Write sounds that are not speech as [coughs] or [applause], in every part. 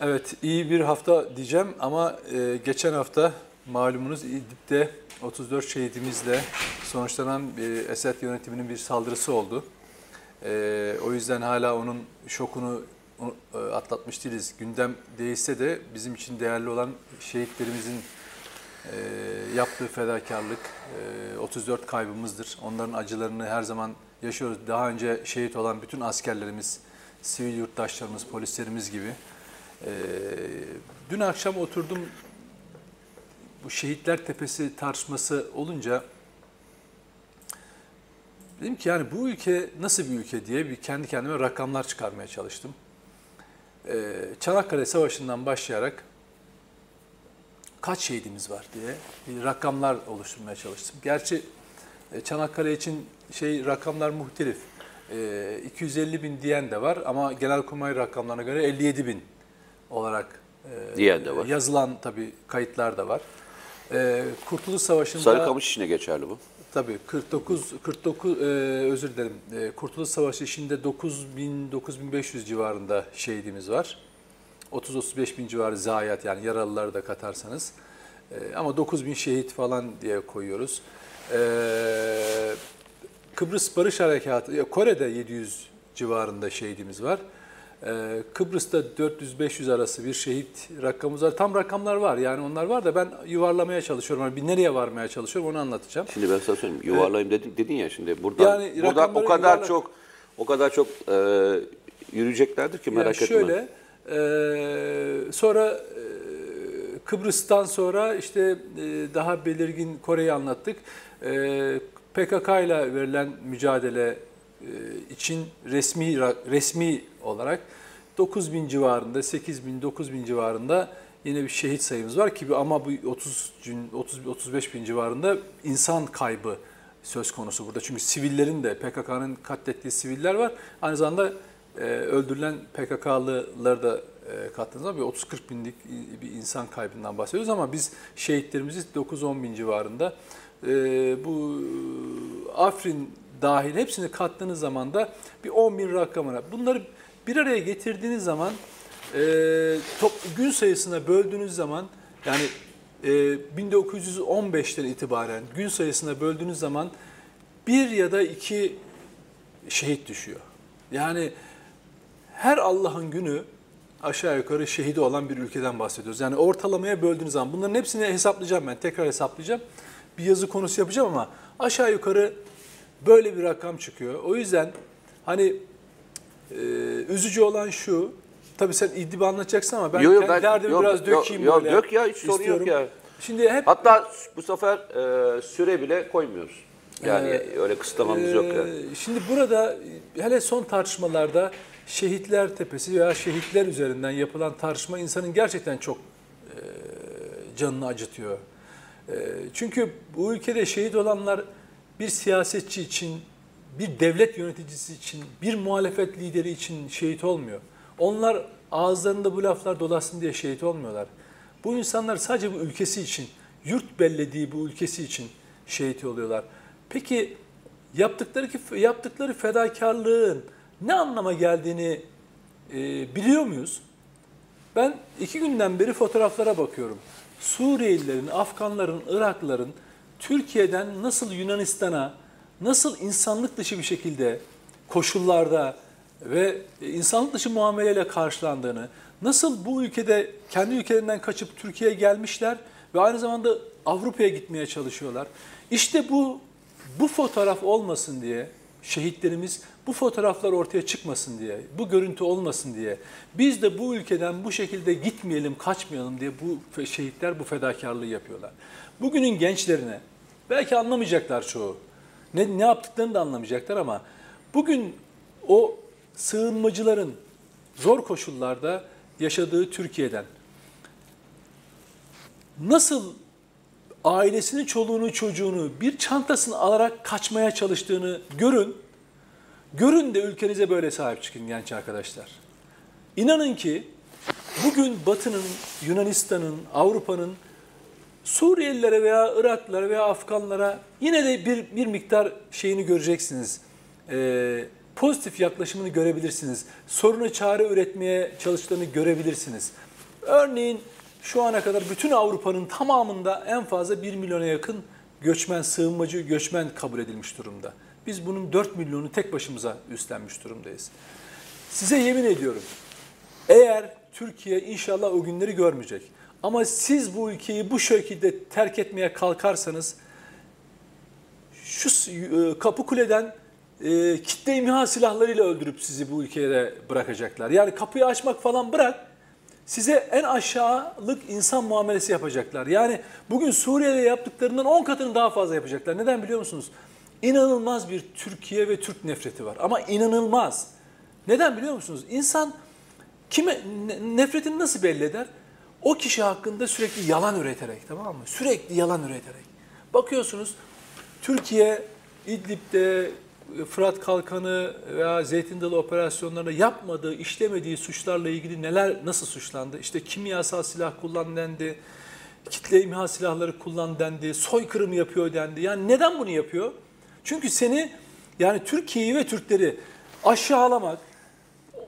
Evet, iyi bir hafta diyeceğim ama e, geçen hafta malumunuz İdlib'de 34 şehidimizle sonuçlanan e, Esed yönetiminin bir saldırısı oldu. E, o yüzden hala onun şokunu e, atlatmış değiliz. Gündem değişse de bizim için değerli olan şehitlerimizin e, yaptığı fedakarlık e, 34 kaybımızdır. Onların acılarını her zaman yaşıyoruz. Daha önce şehit olan bütün askerlerimiz, sivil yurttaşlarımız, polislerimiz gibi. E, dün akşam oturdum bu Şehitler Tepesi tartışması olunca dedim ki yani bu ülke nasıl bir ülke diye bir kendi kendime rakamlar çıkarmaya çalıştım. Ee, Çanakkale Savaşı'ndan başlayarak kaç şehidimiz var diye bir rakamlar oluşturmaya çalıştım. Gerçi e, Çanakkale için şey rakamlar muhtelif. Ee, 250 bin diyen de var ama Genelkurmay rakamlarına göre 57 bin olarak e, Diyen de var. yazılan tabii kayıtlar da var. Ee, Kurtuluş Savaşı'nda Sarıkamış içine geçerli bu. Tabii 49 49 e, özür dilerim. E, Kurtuluş Savaşı içinde 9000 9500 civarında şehidimiz var. 30 35 bin civarı zayiat yani yaralıları da katarsanız. E, ama 9000 şehit falan diye koyuyoruz. E, Kıbrıs Barış Harekatı Kore'de 700 civarında şehidimiz var. Ee, Kıbrıs'ta 400-500 arası bir şehit rakamımız var. Tam rakamlar var yani onlar var da ben yuvarlamaya çalışıyorum. Yani bir nereye varmaya çalışıyorum onu anlatacağım. Şimdi ben sana söyleyeyim yuvarlayayım dedin, dedin ya şimdi buradan Yani buradan o kadar yuvarla- çok o kadar çok e, yürüyeceklerdir ki merak yani etme. şöyle, e, sonra e, Kıbrıs'tan sonra işte e, daha belirgin Kore'yi anlattık. E, PKK ile verilen mücadele için resmi resmi olarak 9 bin civarında, 8 bin, 9 bin civarında yine bir şehit sayımız var ki ama bu 30 gün, 30 35 bin civarında insan kaybı söz konusu burada. Çünkü sivillerin de PKK'nın katlettiği siviller var. Aynı zamanda e, öldürülen PKK'lıları da e, kattığınız zaman bir 30-40 binlik bir insan kaybından bahsediyoruz ama biz şehitlerimizi 9-10 bin civarında e, bu Afrin dahil hepsini kattığınız zaman da bir 10 bin rakamına. Bunları bir araya getirdiğiniz zaman e, top, gün sayısına böldüğünüz zaman yani e, 1915'ten itibaren gün sayısına böldüğünüz zaman bir ya da iki şehit düşüyor. Yani her Allah'ın günü aşağı yukarı şehidi olan bir ülkeden bahsediyoruz. Yani ortalamaya böldüğünüz zaman bunların hepsini hesaplayacağım ben. Tekrar hesaplayacağım. Bir yazı konusu yapacağım ama aşağı yukarı böyle bir rakam çıkıyor. O yüzden hani e, üzücü olan şu. Tabii sen İdlib'i anlatacaksın ama ben Yo, yo, kendi derdimi yok, biraz yok, dökeyim yok, böyle. dök ya, hiç sorun yok ya. Şimdi hep Hatta bu sefer e, süre bile koymuyoruz. Yani Ee, öyle kısıtlamamız yok yani. Ee, Şimdi burada hele son tartışmalarda Şehitler Tepesi veya şehitler üzerinden yapılan tartışma insanın gerçekten çok e, canını acıtıyor. E, Çünkü bu ülkede şehit olanlar bir siyasetçi için, bir devlet yöneticisi için, bir muhalefet lideri için şehit olmuyor. Onlar ağızlarında bu laflar dolasın diye şehit olmuyorlar. Bu insanlar sadece bu ülkesi için, yurt bellediği bu ülkesi için şehit oluyorlar. Peki yaptıkları ki yaptıkları fedakarlığın ne anlama geldiğini e, biliyor muyuz? Ben iki günden beri fotoğraflara bakıyorum. Suriyelilerin, Afganların, Iraklıların Türkiye'den nasıl Yunanistan'a, nasıl insanlık dışı bir şekilde koşullarda ve insanlık dışı muameleyle karşılandığını, nasıl bu ülkede kendi ülkelerinden kaçıp Türkiye'ye gelmişler ve aynı zamanda Avrupa'ya gitmeye çalışıyorlar. İşte bu bu fotoğraf olmasın diye şehitlerimiz bu fotoğraflar ortaya çıkmasın diye, bu görüntü olmasın diye biz de bu ülkeden bu şekilde gitmeyelim, kaçmayalım diye bu şehitler bu fedakarlığı yapıyorlar. Bugünün gençlerine belki anlamayacaklar çoğu. Ne, ne yaptıklarını da anlamayacaklar ama bugün o sığınmacıların zor koşullarda yaşadığı Türkiye'den nasıl ailesini, çoluğunu, çocuğunu bir çantasını alarak kaçmaya çalıştığını görün. Görün de ülkenize böyle sahip çıkın genç arkadaşlar. İnanın ki bugün Batı'nın, Yunanistan'ın, Avrupa'nın Suriyelilere veya Iraklılara veya Afganlara yine de bir, bir miktar şeyini göreceksiniz. Ee, pozitif yaklaşımını görebilirsiniz. Soruna çare üretmeye çalıştığını görebilirsiniz. Örneğin şu ana kadar bütün Avrupa'nın tamamında en fazla 1 milyona yakın göçmen, sığınmacı, göçmen kabul edilmiş durumda. Biz bunun 4 milyonu tek başımıza üstlenmiş durumdayız. Size yemin ediyorum. Eğer Türkiye inşallah o günleri görmeyecek. Ama siz bu ülkeyi bu şekilde terk etmeye kalkarsanız şu e, kapı kuleden e, kitle imha silahlarıyla öldürüp sizi bu ülkeye bırakacaklar. Yani kapıyı açmak falan bırak size en aşağılık insan muamelesi yapacaklar. Yani bugün Suriye'de yaptıklarından 10 katını daha fazla yapacaklar. Neden biliyor musunuz? İnanılmaz bir Türkiye ve Türk nefreti var. Ama inanılmaz. Neden biliyor musunuz? İnsan kime nefretini nasıl belli eder? O kişi hakkında sürekli yalan üreterek tamam mı? Sürekli yalan üreterek. Bakıyorsunuz Türkiye İdlib'de Fırat Kalkanı veya Zeytin Dalı operasyonlarında yapmadığı, işlemediği suçlarla ilgili neler nasıl suçlandı? İşte kimyasal silah kullan dendi, kitle imha silahları kullan dendi, soykırım yapıyor dendi. Yani neden bunu yapıyor? Çünkü seni yani Türkiye'yi ve Türkleri aşağılamak,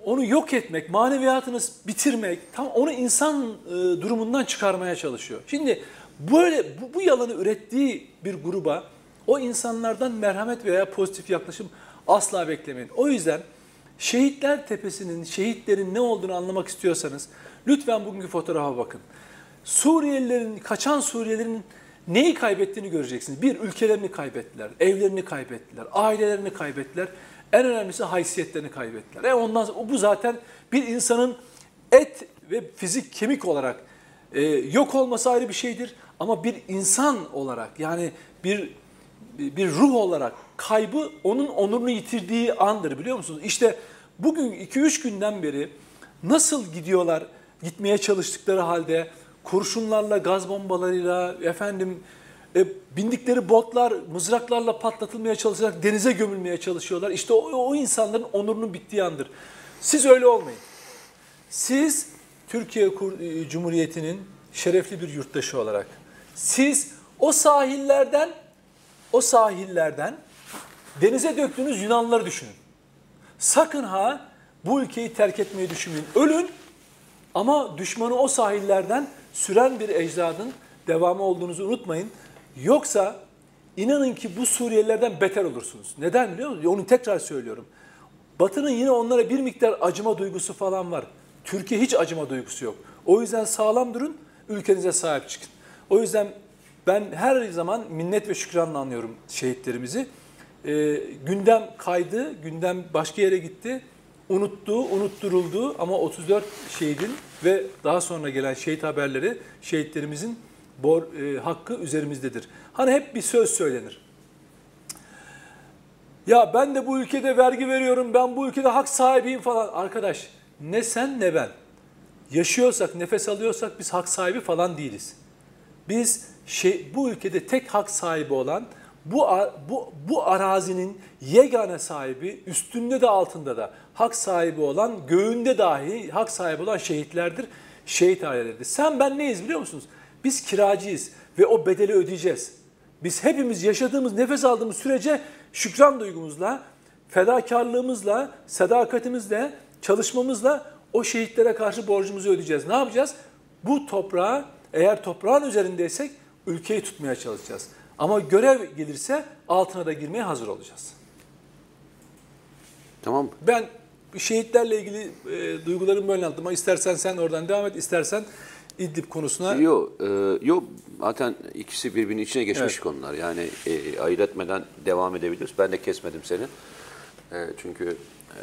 onu yok etmek, maneviyatını bitirmek, tam onu insan e, durumundan çıkarmaya çalışıyor. Şimdi böyle bu, bu yalanı ürettiği bir gruba o insanlardan merhamet veya pozitif yaklaşım asla beklemeyin. O yüzden Şehitler Tepesi'nin, şehitlerin ne olduğunu anlamak istiyorsanız lütfen bugünkü fotoğrafa bakın. Suriyelilerin, kaçan Suriyelilerin neyi kaybettiğini göreceksiniz. Bir, ülkelerini kaybettiler, evlerini kaybettiler, ailelerini kaybettiler. En önemlisi haysiyetlerini kaybettiler. E ondan bu zaten bir insanın et ve fizik kemik olarak e, yok olması ayrı bir şeydir. Ama bir insan olarak yani bir bir ruh olarak kaybı onun onurunu yitirdiği andır biliyor musunuz? İşte bugün 2-3 günden beri nasıl gidiyorlar gitmeye çalıştıkları halde kurşunlarla, gaz bombalarıyla, efendim e, bindikleri botlar mızraklarla patlatılmaya çalışarak denize gömülmeye çalışıyorlar. İşte o, o insanların onurunun bittiği andır. Siz öyle olmayın. Siz Türkiye e, Cumhuriyeti'nin şerefli bir yurttaşı olarak siz o sahillerden o sahillerden denize döktüğünüz Yunanlıları düşünün. Sakın ha bu ülkeyi terk etmeyi düşünmeyin. Ölün ama düşmanı o sahillerden süren bir ecdadın devamı olduğunuzu unutmayın. Yoksa inanın ki bu Suriyelilerden beter olursunuz. Neden biliyor musunuz? Onu tekrar söylüyorum. Batı'nın yine onlara bir miktar acıma duygusu falan var. Türkiye hiç acıma duygusu yok. O yüzden sağlam durun, ülkenize sahip çıkın. O yüzden ben her zaman minnet ve şükranla anlıyorum şehitlerimizi. E, gündem kaydı, gündem başka yere gitti. Unuttu, unutturuldu ama 34 şehidin ve daha sonra gelen şehit haberleri şehitlerimizin bor, e, hakkı üzerimizdedir. Hani hep bir söz söylenir. Ya ben de bu ülkede vergi veriyorum, ben bu ülkede hak sahibiyim falan. Arkadaş ne sen ne ben. Yaşıyorsak, nefes alıyorsak biz hak sahibi falan değiliz. Biz şey, bu ülkede tek hak sahibi olan bu, bu, bu arazinin yegane sahibi, üstünde de altında da hak sahibi olan, göğünde dahi hak sahibi olan şehitlerdir, şehit aileleridir. Sen ben neyiz biliyor musunuz? Biz kiracıyız ve o bedeli ödeyeceğiz. Biz hepimiz yaşadığımız, nefes aldığımız sürece şükran duygumuzla, fedakarlığımızla, sadakatimizle, çalışmamızla o şehitlere karşı borcumuzu ödeyeceğiz. Ne yapacağız? Bu toprağa, eğer toprağın üzerindeysek ülkeyi tutmaya çalışacağız. Ama görev gelirse altına da girmeye hazır olacağız. Tamam? Ben şehitlerle ilgili e, duygularımı böyle. Ama istersen sen oradan devam et, istersen İdlib konusuna... Yok, e, yok zaten ikisi birbirinin içine geçmiş evet. konular. Yani e, ayırt etmeden devam edebiliriz. Ben de kesmedim seni. E, çünkü e,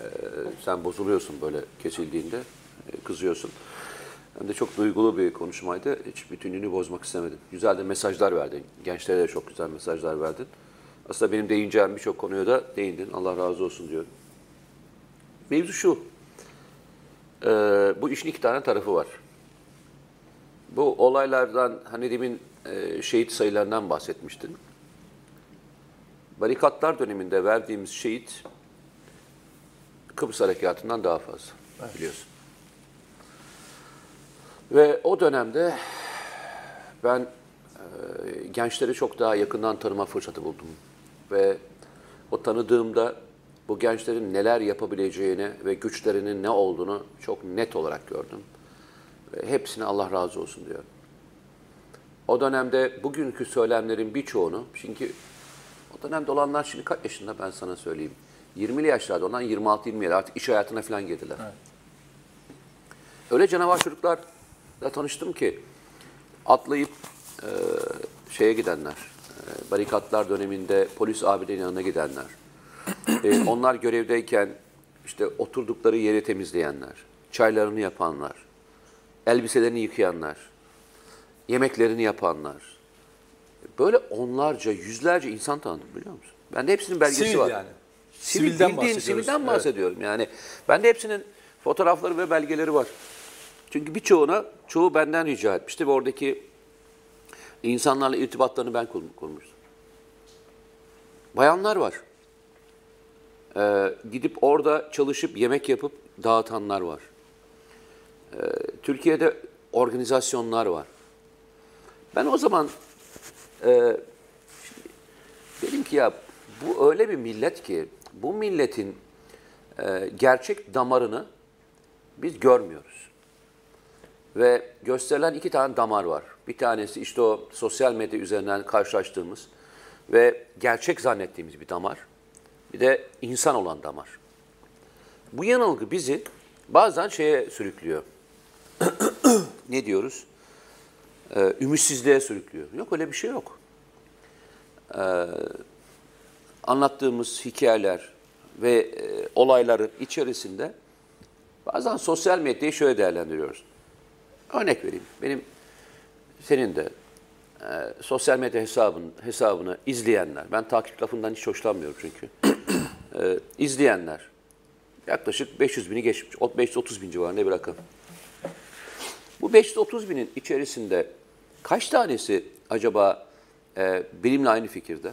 sen bozuluyorsun böyle kesildiğinde, e, kızıyorsun. Hem de çok duygulu bir konuşmaydı. Hiç bütünlüğünü bozmak istemedim. Güzel de mesajlar verdin. Gençlere de çok güzel mesajlar verdin. Aslında benim değineceğim birçok konuya da değindin. Allah razı olsun diyorum. Mevzu şu. Ee, bu işin iki tane tarafı var. Bu olaylardan hani demin e, şehit sayılarından bahsetmiştin. Barikatlar döneminde verdiğimiz şehit Kıbrıs Harekatı'ndan daha fazla evet. biliyorsun. Ve o dönemde ben e, gençleri çok daha yakından tanıma fırsatı buldum. Ve o tanıdığımda bu gençlerin neler yapabileceğini ve güçlerinin ne olduğunu çok net olarak gördüm. Hepsine Allah razı olsun diyorum. O dönemde bugünkü söylemlerin birçoğunu, çünkü o dönemde olanlar şimdi kaç yaşında ben sana söyleyeyim. 20'li yaşlarda olan 26-27 artık iş hayatına falan girdiler. Öyle canavar çocuklarla tanıştım ki atlayıp e, şeye gidenler, e, barikatlar döneminde polis abilerin yanına gidenler, e, onlar görevdeyken işte oturdukları yeri temizleyenler, çaylarını yapanlar, elbiselerini yıkayanlar, yemeklerini yapanlar. Böyle onlarca, yüzlerce insan tanıdım biliyor musun? Ben de hepsinin belgesi Sivil var. yani. Sivil, Sivilden bildiğin sivilden Evet. bahsediyorum. Yani ben de hepsinin fotoğrafları ve belgeleri var. Çünkü birçoğuna, çoğu benden rica etmişti ve oradaki insanlarla irtibatlarını ben kur- kurmuştum. Bayanlar var. Ee, gidip orada çalışıp yemek yapıp dağıtanlar var. Ee, Türkiye'de organizasyonlar var. Ben o zaman e, dedim ki ya bu öyle bir millet ki bu milletin e, gerçek damarını biz görmüyoruz. Ve gösterilen iki tane damar var. Bir tanesi işte o sosyal medya üzerinden karşılaştığımız ve gerçek zannettiğimiz bir damar. Bir de insan olan damar. Bu yanılgı bizi bazen şeye sürüklüyor. Ne diyoruz? Ee, ümitsizliğe sürüklüyor. Yok öyle bir şey yok. Ee, anlattığımız hikayeler ve e, olayların içerisinde bazen sosyal medyayı şöyle değerlendiriyoruz. Örnek vereyim. Benim senin de e, sosyal medya hesabın, hesabını izleyenler, ben takip lafından hiç hoşlanmıyorum çünkü. [clears throat] e, izleyenler yaklaşık 500 bini geçmiş. O 530 bin civarında bir rakam. Bu 530 binin içerisinde kaç tanesi acaba e, benimle aynı fikirde?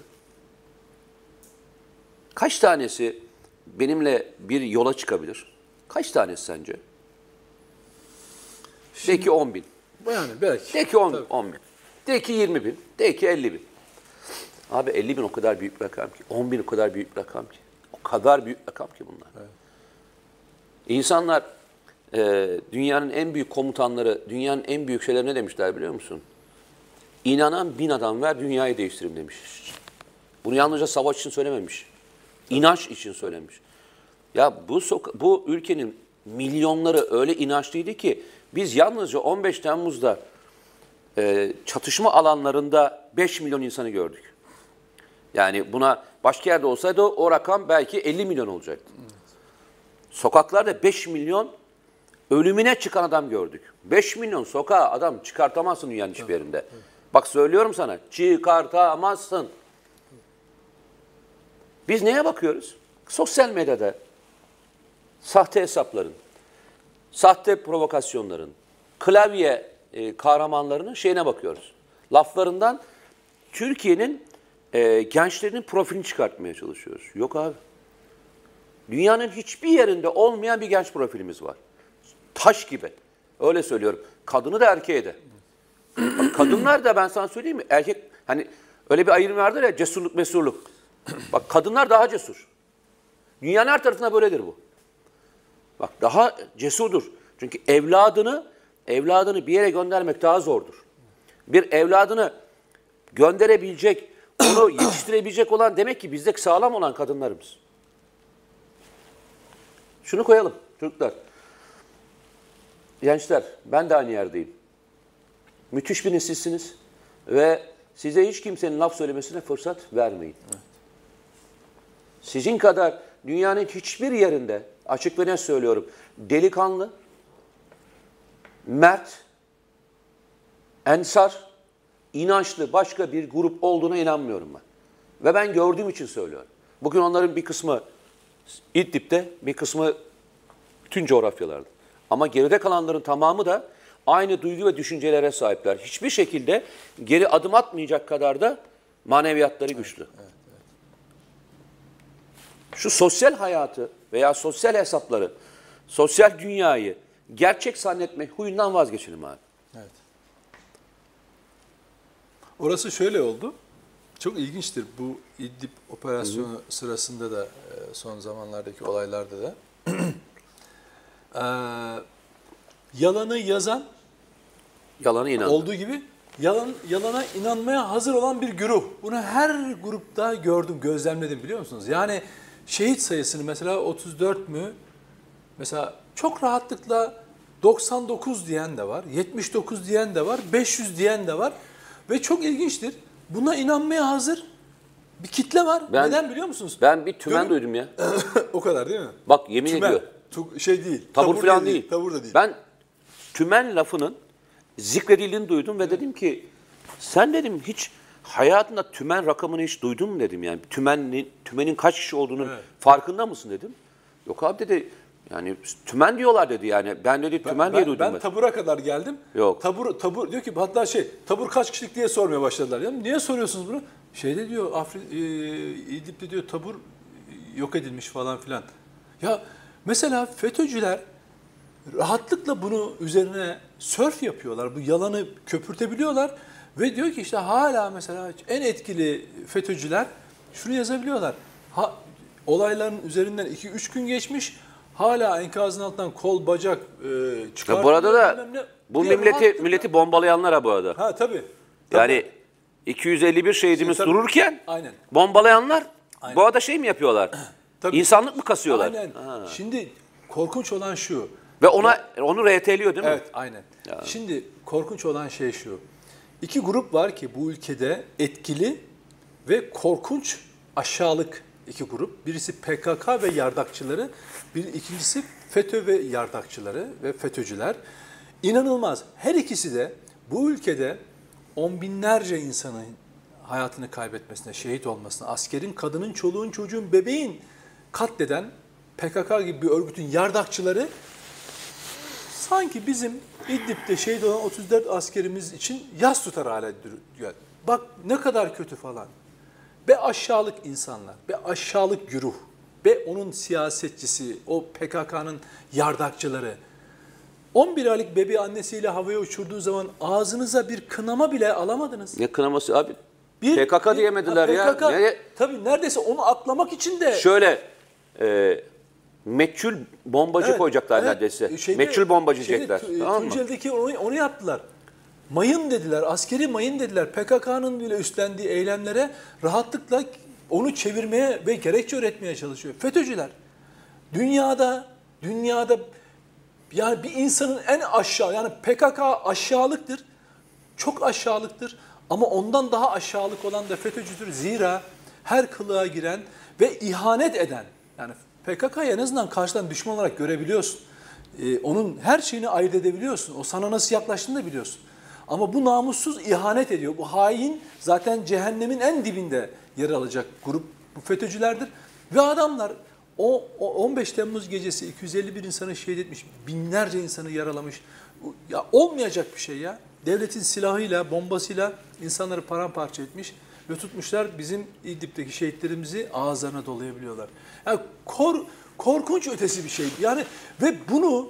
Kaç tanesi benimle bir yola çıkabilir? Kaç tanesi sence? De ki 10 bin. Yani belki. De ki 10, Tabii. 10 bin. De ki 20 bin. De ki 50 bin. Abi 50 bin o kadar büyük bir rakam ki. 10 bin o kadar büyük bir rakam ki. O kadar büyük rakam ki bunlar. İnsanlar e, dünyanın en büyük komutanları, dünyanın en büyük şeyleri ne demişler biliyor musun? İnanan bin adam ver dünyayı değiştirim demiş. Bunu yalnızca savaş için söylememiş. İnanç için söylemiş. Ya bu soka- bu ülkenin milyonları öyle inançlıydı ki biz yalnızca 15 Temmuz'da e, çatışma alanlarında 5 milyon insanı gördük. Yani buna başka yerde olsaydı o rakam belki 50 milyon olacaktı. Sokaklarda 5 milyon ölümüne çıkan adam gördük. 5 milyon sokağa adam çıkartamazsın dünyanın hiçbir yerinde. Bak söylüyorum sana çıkartamazsın. Biz neye bakıyoruz? Sosyal medyada sahte hesapların, sahte provokasyonların, klavye e, kahramanlarının şeyine bakıyoruz. Laflarından Türkiye'nin e, gençlerinin profilini çıkartmaya çalışıyoruz. Yok abi. Dünyanın hiçbir yerinde olmayan bir genç profilimiz var. Taş gibi. Öyle söylüyorum. Kadını da erkeğe de. Kadınlar da ben sana söyleyeyim mi? Erkek hani öyle bir ayrım vardır ya cesurluk mesurluk. Bak kadınlar daha cesur. Dünyanın her tarafında böyledir bu. Bak daha cesurdur. Çünkü evladını evladını bir yere göndermek daha zordur. Bir evladını gönderebilecek, onu [coughs] yetiştirebilecek olan demek ki bizde sağlam olan kadınlarımız. Şunu koyalım çocuklar. Gençler ben de aynı yerdeyim. Müthiş bir nesilsiniz ve size hiç kimsenin laf söylemesine fırsat vermeyin. Sizin kadar dünyanın hiçbir yerinde açık ve net söylüyorum delikanlı, mert, ensar, inançlı başka bir grup olduğuna inanmıyorum ben. Ve ben gördüğüm için söylüyorum. Bugün onların bir kısmı İdlib'de, bir kısmı bütün coğrafyalarda. Ama geride kalanların tamamı da aynı duygu ve düşüncelere sahipler. Hiçbir şekilde geri adım atmayacak kadar da maneviyatları güçlü. Şu sosyal hayatı veya sosyal hesapları, sosyal dünyayı gerçek zannetmek huyundan vazgeçelim abi. Evet. Orası şöyle oldu. Çok ilginçtir bu İdlib operasyonu sırasında da e, son zamanlardaki olaylarda da. [clears throat] Eee, yalanı yazan Yalana inan. olduğu gibi yalan yalana inanmaya hazır olan bir güruh. Bunu her grupta gördüm, gözlemledim biliyor musunuz? Yani şehit sayısını mesela 34 mü? Mesela çok rahatlıkla 99 diyen de var, 79 diyen de var, 500 diyen de var ve çok ilginçtir. Buna inanmaya hazır bir kitle var. Ben- Neden biliyor musunuz? Ben bir tümen Gönül- duydum ya. [laughs] o kadar değil mi? Bak yemin Tümen. ediyor. Şey değil. Tabur, falan değil. Tabur da değil. Ben tümen lafının zikredildiğini duydum ve dedim ki sen dedim hiç hayatında tümen rakamını hiç duydun mu dedim yani. Tümenin, tümenin kaç kişi olduğunu Evet. farkında mısın dedim. Yok abi dedi yani tümen diyorlar dedi yani. Ben dedi tümen diye ben, duydum ben ben. tabura kadar geldim. Yok. Tabur tabur diyor ki hatta şey tabur kaç kişilik diye sormaya başladılar. Ya niye soruyorsunuz bunu? Şeyde diyor Afrin e, İdlib'de diyor tabur yok edilmiş falan filan. Ya mesela FETÖ'cüler rahatlıkla bunu üzerine sörf yapıyorlar. Bu yalanı köpürtebiliyorlar ve diyor ki işte hala mesela en etkili FETÖ'cüler şunu yazabiliyorlar. Ha, olayların üzerinden 2-3 gün geçmiş. Hala enkazın altından kol bacak e, çıkar. Ya bu arada da ne bu milleti rahatlıkla- milleti bombalayanlar ha bu arada. Ha tabii. Yani 251 şehidimiz Tabii. dururken Aynen. bombalayanlar Aynen. bu arada şey mi yapıyorlar? Tabii. İnsanlık mı kasıyorlar? Aynen. Şimdi korkunç olan şu. Ve ona onu RT'liyor değil mi? Evet, aynen. Şimdi korkunç olan şey şu. İki grup var ki bu ülkede etkili ve korkunç aşağılık iki grup. Birisi PKK ve yardakçıları, bir ikincisi FETÖ ve yardakçıları ve FETÖ'cüler. İnanılmaz. Her ikisi de bu ülkede on binlerce insanın hayatını kaybetmesine, şehit olmasına, askerin, kadının, çoluğun, çocuğun, bebeğin katleden PKK gibi bir örgütün yardakçıları sanki bizim İdlib'de şehit olan 34 askerimiz için yas tutar hale duruyor. Bak ne kadar kötü falan. Be aşağılık insanlar, be aşağılık güruh, be onun siyasetçisi, o PKK'nın yardakçıları. 11 aylık bebeği annesiyle havaya uçurduğu zaman ağzınıza bir kınama bile alamadınız. Ne kınaması abi? Bir- PKK bir- diyemediler ya. PKK, Ne- Tabii neredeyse onu atlamak için de Şöyle e, meçhul bombacı Evet, koyacaklar evet. neredeyse. Şeyde- meçhul bombacı diyecekler. Tamam? Tunceli'deki onu, onu yaptılar. Mayın dediler, askeri mayın dediler. PKK'nın bile üstlendiği eylemlere rahatlıkla onu çevirmeye ve gerekçe üretmeye çalışıyor. FETÖ'cüler. Dünyada, dünyada yani bir insanın en aşağı, yani PKK aşağılıktır. Çok aşağılıktır. Ama ondan daha aşağılık olan da FETÖ'cüdür. Zira her kılığa giren ve ihanet eden, yani PKK'yı en azından karşıdan düşman olarak görebiliyorsun. Ee, onun her şeyini ayırt edebiliyorsun. O sana nasıl yaklaştığını da biliyorsun. Ama bu namussuz ihanet ediyor. Bu hain zaten cehennemin en dibinde yer alacak grup bu FETÖ'cülerdir. Ve adamlar o, o 15 Temmuz gecesi 251 insanı şehit etmiş, binlerce insanı yaralamış. Ya olmayacak bir şey ya. Devletin silahıyla, bombasıyla insanları paramparça etmiş ve tutmuşlar bizim İdlib'deki şehitlerimizi ağızlarına dolayabiliyorlar. Yani kor, korkunç ötesi bir şey. Yani ve bunu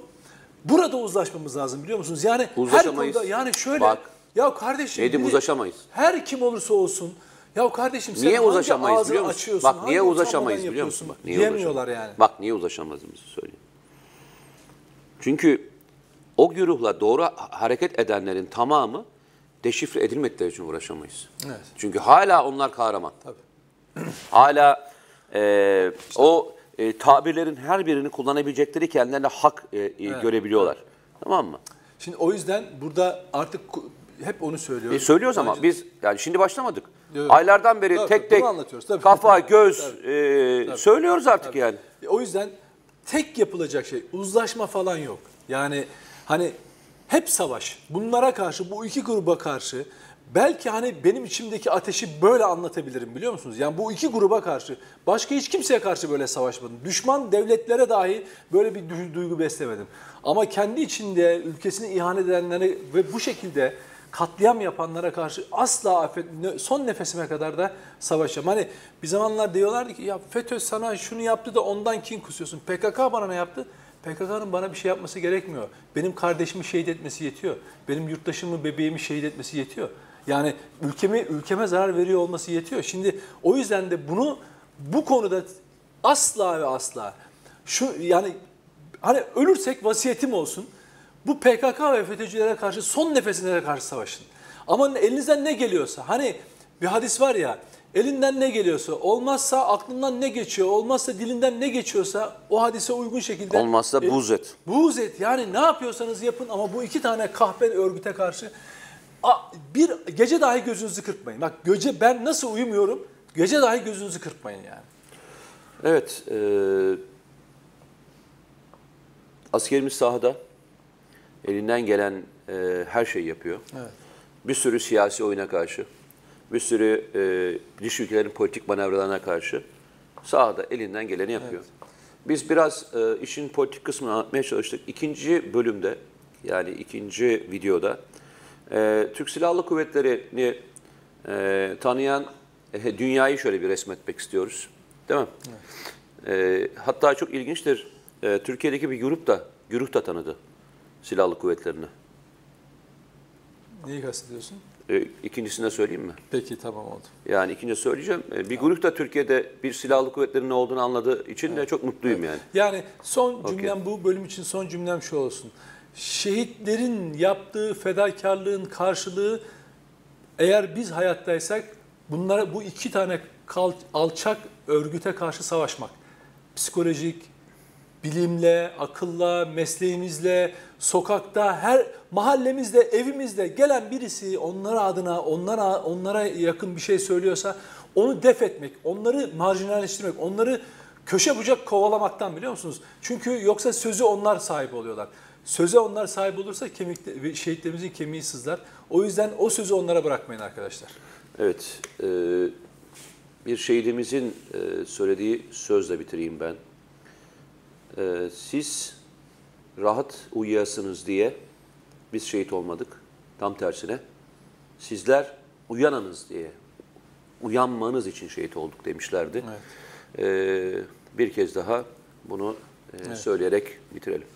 burada uzlaşmamız lazım biliyor musunuz? Yani her konuda yani şöyle Bak. ya kardeşim biri- uzlaşamayız. Her kim olursa olsun ya kardeşim sen Niye hangi uzlaşamayız ağzını biliyor musun? açıyorsun? Bak niye uzlaşamayız biliyor musun? Bak, niye Diyemiyorlar yani. Bak niye uzlaşamadığımızı söyleyeyim. Çünkü o güruhla doğru hareket edenlerin tamamı deşifre edilmedikleri için uğraşamayız. Evet. Çünkü hala onlar kahraman. Tabii. [clears throat] Hala e, o e, tabirlerin her birini kullanabilecekleri kendilerine hak e, e, görebiliyorlar. Tamam mı? Şimdi o yüzden burada artık hep onu söylüyoruz. E, söylüyoruz ama biz yani şimdi başlamadık. Evet. Aylardan beri Tabii, tek tek tabii. kafa, göz e, söylüyoruz artık yani. E, O yüzden tek yapılacak şey uzlaşma falan yok. Yani hani hep savaş. Bunlara karşı bu iki gruba karşı belki hani benim içimdeki ateşi böyle anlatabilirim biliyor musunuz? Yani bu iki gruba karşı başka hiç kimseye karşı böyle savaşmadım. Düşman devletlere dahi böyle bir du- duygu beslemedim. Ama kendi içinde ülkesini ihanet edenlere ve bu şekilde katliam yapanlara karşı asla affet, son nefesime kadar da savaşacağım. Hani bir zamanlar diyorlardı ki ya FETÖ sana şunu yaptı da ondan kin kusuyorsun. PKK bana ne yaptı? PKK'nın bana bir şey yapması gerekmiyor. Benim kardeşimi şehit etmesi yetiyor. Benim yurttaşımı, bebeğimi şehit etmesi yetiyor. Yani ülkemi ülkeme zarar veriyor olması yetiyor. Şimdi o yüzden de bunu bu konuda asla ve asla şu yani hani ölürsek vasiyetim olsun. bu PKK ve FETÖ'cülere karşı son nefesine karşı savaşın. Ama elinizden ne geliyorsa hani bir hadis var ya elinden ne geliyorsa olmazsa aklından ne geçiyor olmazsa dilinden ne geçiyorsa o hadise uygun şekilde Olmazsa e, buz et. Buğz et yani ne yapıyorsanız yapın ama bu iki tane kahpe örgüte karşı bir gece dahi gözünüzü kırpmayın. Bak gece ben nasıl uyumuyorum gece dahi gözünüzü kırpmayın yani. Evet. E, askerimiz sahada elinden gelen e, her şeyi yapıyor. Evet. Bir sürü siyasi oyuna karşı, bir sürü e, dış ülkelerin politik manevralarına karşı sahada elinden geleni yapıyor. Biz biraz e, işin politik kısmını anlatmaya çalıştık. İkinci bölümde, yani ikinci videoda e, Türk Silahlı Kuvvetleri'ni e, tanıyan e, dünyayı şöyle bir resmetmek istiyoruz. Değil mi? E, hatta çok ilginçtir. E, Türkiye'deki bir grup da, güruh da tanıdı silahlı kuvvetlerini. Neyi kastediyorsun? E, ikincisini de söyleyeyim mi? Peki tamam oldu. Yani ikinci söyleyeceğim. E, Bir grup da Türkiye'de bir silahlı kuvvetlerin ne olduğunu anladığı için de çok mutluyum yani. Yani son cümlem bu bölüm için son cümlem şu olsun. Şehitlerin yaptığı fedakarlığın karşılığı eğer biz hayattaysak bunlara bu iki tane kal- alçak örgüte karşı savaşmak. Psikolojik, bilimle, akılla, mesleğimizle, sokakta, her mahallemizde, evimizde gelen birisi onlara adına, onlara onlara yakın bir şey söylüyorsa onu def etmek, onları marjinalleştirmek, onları köşe bucak kovalamaktan biliyor musunuz? Çünkü yoksa sözü onlar sahip oluyorlar. Söze onlar sahip olursa kemik, şehitlerimizin kemiği sızlar. O yüzden o sözü onlara bırakmayın arkadaşlar. Evet, e, bir şehidimizin e, söylediği sözle bitireyim ben. E, siz rahat uyuyasınız diye biz şehit olmadık. Tam tersine sizler uyanınız diye, uyanmanız için şehit olduk demişlerdi. Evet. E, bir kez daha bunu e, söyleyerek bitirelim.